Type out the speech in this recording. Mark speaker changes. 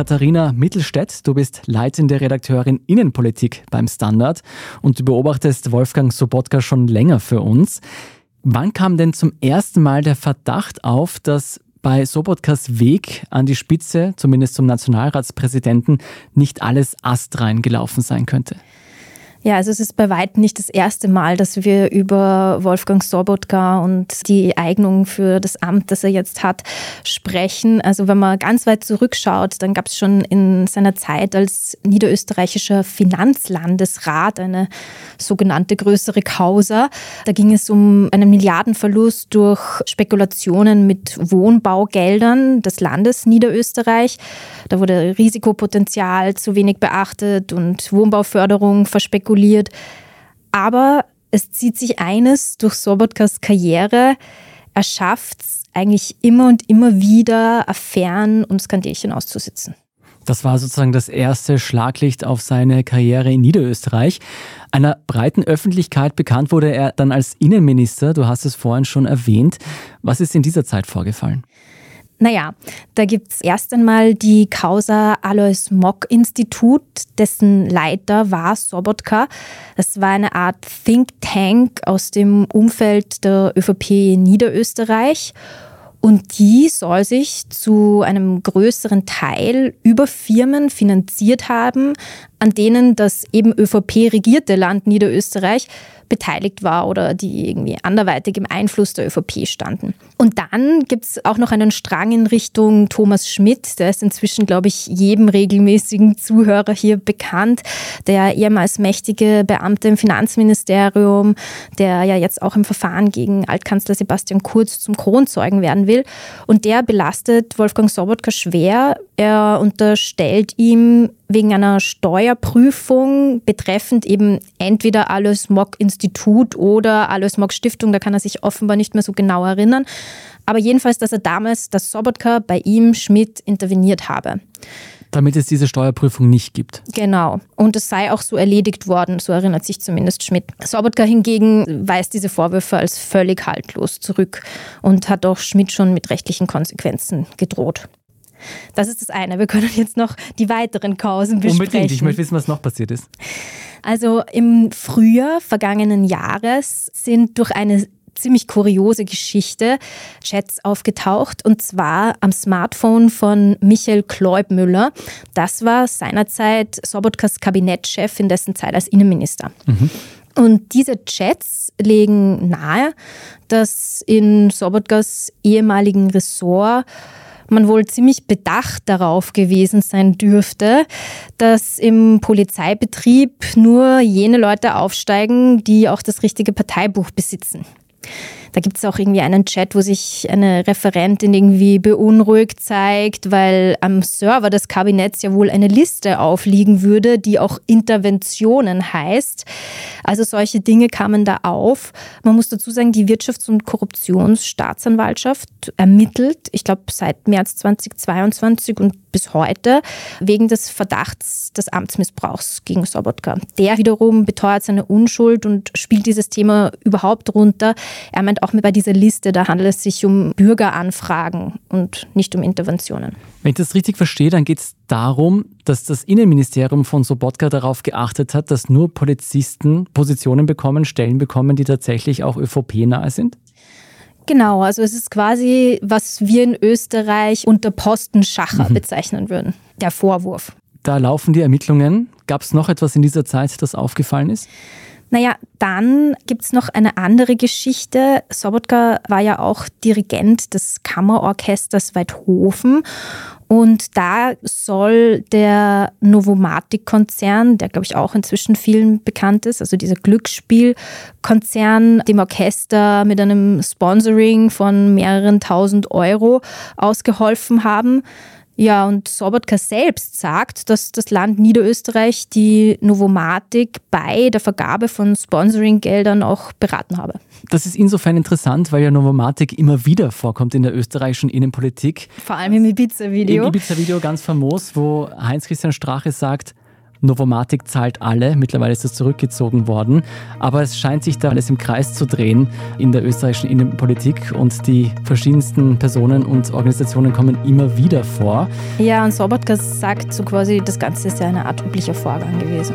Speaker 1: Katharina Mittelstädt. Du bist leitende Redakteurin Innenpolitik beim Standard und du beobachtest Wolfgang Sobotka schon länger für uns. Wann kam denn zum ersten Mal der Verdacht auf, dass bei Sobotkas Weg an die Spitze, zumindest zum Nationalratspräsidenten, nicht alles astrein gelaufen sein könnte?
Speaker 2: Ja, also es ist bei weitem nicht das erste Mal, dass wir über Wolfgang Sobotka und die Eignung für das Amt, das er jetzt hat, sprechen. Also wenn man ganz weit zurückschaut, dann gab es schon in seiner Zeit als niederösterreichischer Finanzlandesrat eine sogenannte größere Causa. Da ging es um einen Milliardenverlust durch Spekulationen mit Wohnbaugeldern des Landes Niederösterreich. Da wurde Risikopotenzial zu wenig beachtet und Wohnbauförderung verspekuliert spekuliert. Aber es zieht sich eines durch Sobotkas Karriere. Er schafft es eigentlich immer und immer wieder, Affären und Skandelchen auszusitzen.
Speaker 1: Das war sozusagen das erste Schlaglicht auf seine Karriere in Niederösterreich. Einer breiten Öffentlichkeit bekannt wurde er dann als Innenminister. Du hast es vorhin schon erwähnt. Was ist in dieser Zeit vorgefallen?
Speaker 2: Naja, da gibt es erst einmal die Causa Alois Mock Institut, dessen Leiter war Sobotka. Das war eine Art Think Tank aus dem Umfeld der ÖVP Niederösterreich. Und die soll sich zu einem größeren Teil über Firmen finanziert haben, an denen das eben ÖVP regierte Land Niederösterreich beteiligt war oder die irgendwie anderweitig im Einfluss der ÖVP standen. Und dann gibt es auch noch einen Strang in Richtung Thomas Schmidt, der ist inzwischen, glaube ich, jedem regelmäßigen Zuhörer hier bekannt, der ehemals mächtige Beamte im Finanzministerium, der ja jetzt auch im Verfahren gegen Altkanzler Sebastian Kurz zum Kronzeugen werden will. Und der belastet Wolfgang Sobotka schwer. Er unterstellt ihm wegen einer Steuerprüfung betreffend eben entweder Alois Mock Institut oder Alois Mock Stiftung, da kann er sich offenbar nicht mehr so genau erinnern. Aber jedenfalls, dass er damals, dass Sobotka bei ihm Schmidt interveniert habe.
Speaker 1: Damit es diese Steuerprüfung nicht gibt.
Speaker 2: Genau. Und es sei auch so erledigt worden, so erinnert sich zumindest Schmidt. Sobotka hingegen weist diese Vorwürfe als völlig haltlos zurück und hat auch Schmidt schon mit rechtlichen Konsequenzen gedroht. Das ist das eine. Wir können jetzt noch die weiteren Kausen besprechen.
Speaker 1: Unbedingt. Ich möchte wissen, was noch passiert ist.
Speaker 2: Also im Frühjahr vergangenen Jahres sind durch eine ziemlich kuriose Geschichte Chats aufgetaucht und zwar am Smartphone von Michael Kleubmüller. Das war seinerzeit Sobotkas Kabinettchef in dessen Zeit als Innenminister. Mhm. Und diese Chats legen nahe, dass in Sobotkas ehemaligen Ressort man wohl ziemlich bedacht darauf gewesen sein dürfte, dass im Polizeibetrieb nur jene Leute aufsteigen, die auch das richtige Parteibuch besitzen. Da gibt es auch irgendwie einen Chat, wo sich eine Referentin irgendwie beunruhigt zeigt, weil am Server des Kabinetts ja wohl eine Liste aufliegen würde, die auch Interventionen heißt. Also solche Dinge kamen da auf. Man muss dazu sagen, die Wirtschafts- und Korruptionsstaatsanwaltschaft ermittelt, ich glaube seit März 2022 und bis heute wegen des Verdachts des Amtsmissbrauchs gegen Sobotka. Der wiederum beteuert seine Unschuld und spielt dieses Thema überhaupt runter. Er meint auch bei dieser Liste, da handelt es sich um Bürgeranfragen und nicht um Interventionen.
Speaker 1: Wenn ich das richtig verstehe, dann geht es darum, dass das Innenministerium von Sobotka darauf geachtet hat, dass nur Polizisten Positionen bekommen, Stellen bekommen, die tatsächlich auch ÖVP-nahe sind?
Speaker 2: Genau, also es ist quasi, was wir in Österreich unter Postenschacher mhm. bezeichnen würden, der Vorwurf.
Speaker 1: Da laufen die Ermittlungen. Gab es noch etwas in dieser Zeit, das aufgefallen ist?
Speaker 2: Naja, dann gibt es noch eine andere Geschichte. Sobotka war ja auch Dirigent des Kammerorchesters Weidhofen und da soll der Novomatic-Konzern, der glaube ich auch inzwischen vielen bekannt ist, also dieser Glücksspielkonzern, dem Orchester mit einem Sponsoring von mehreren tausend Euro ausgeholfen haben. Ja, und Sobotka selbst sagt, dass das Land Niederösterreich die Novomatik bei der Vergabe von Sponsoring-Geldern auch beraten habe.
Speaker 1: Das ist insofern interessant, weil ja Novomatic immer wieder vorkommt in der österreichischen Innenpolitik.
Speaker 2: Vor allem im Ibiza-Video.
Speaker 1: Im Ibiza-Video ganz famos, wo Heinz-Christian Strache sagt, Novomatic zahlt alle. Mittlerweile ist das zurückgezogen worden. Aber es scheint sich da alles im Kreis zu drehen in der österreichischen Innenpolitik und die verschiedensten Personen und Organisationen kommen immer wieder vor.
Speaker 2: Ja, und Sobotka sagt so quasi, das Ganze ist ja eine Art üblicher Vorgang gewesen.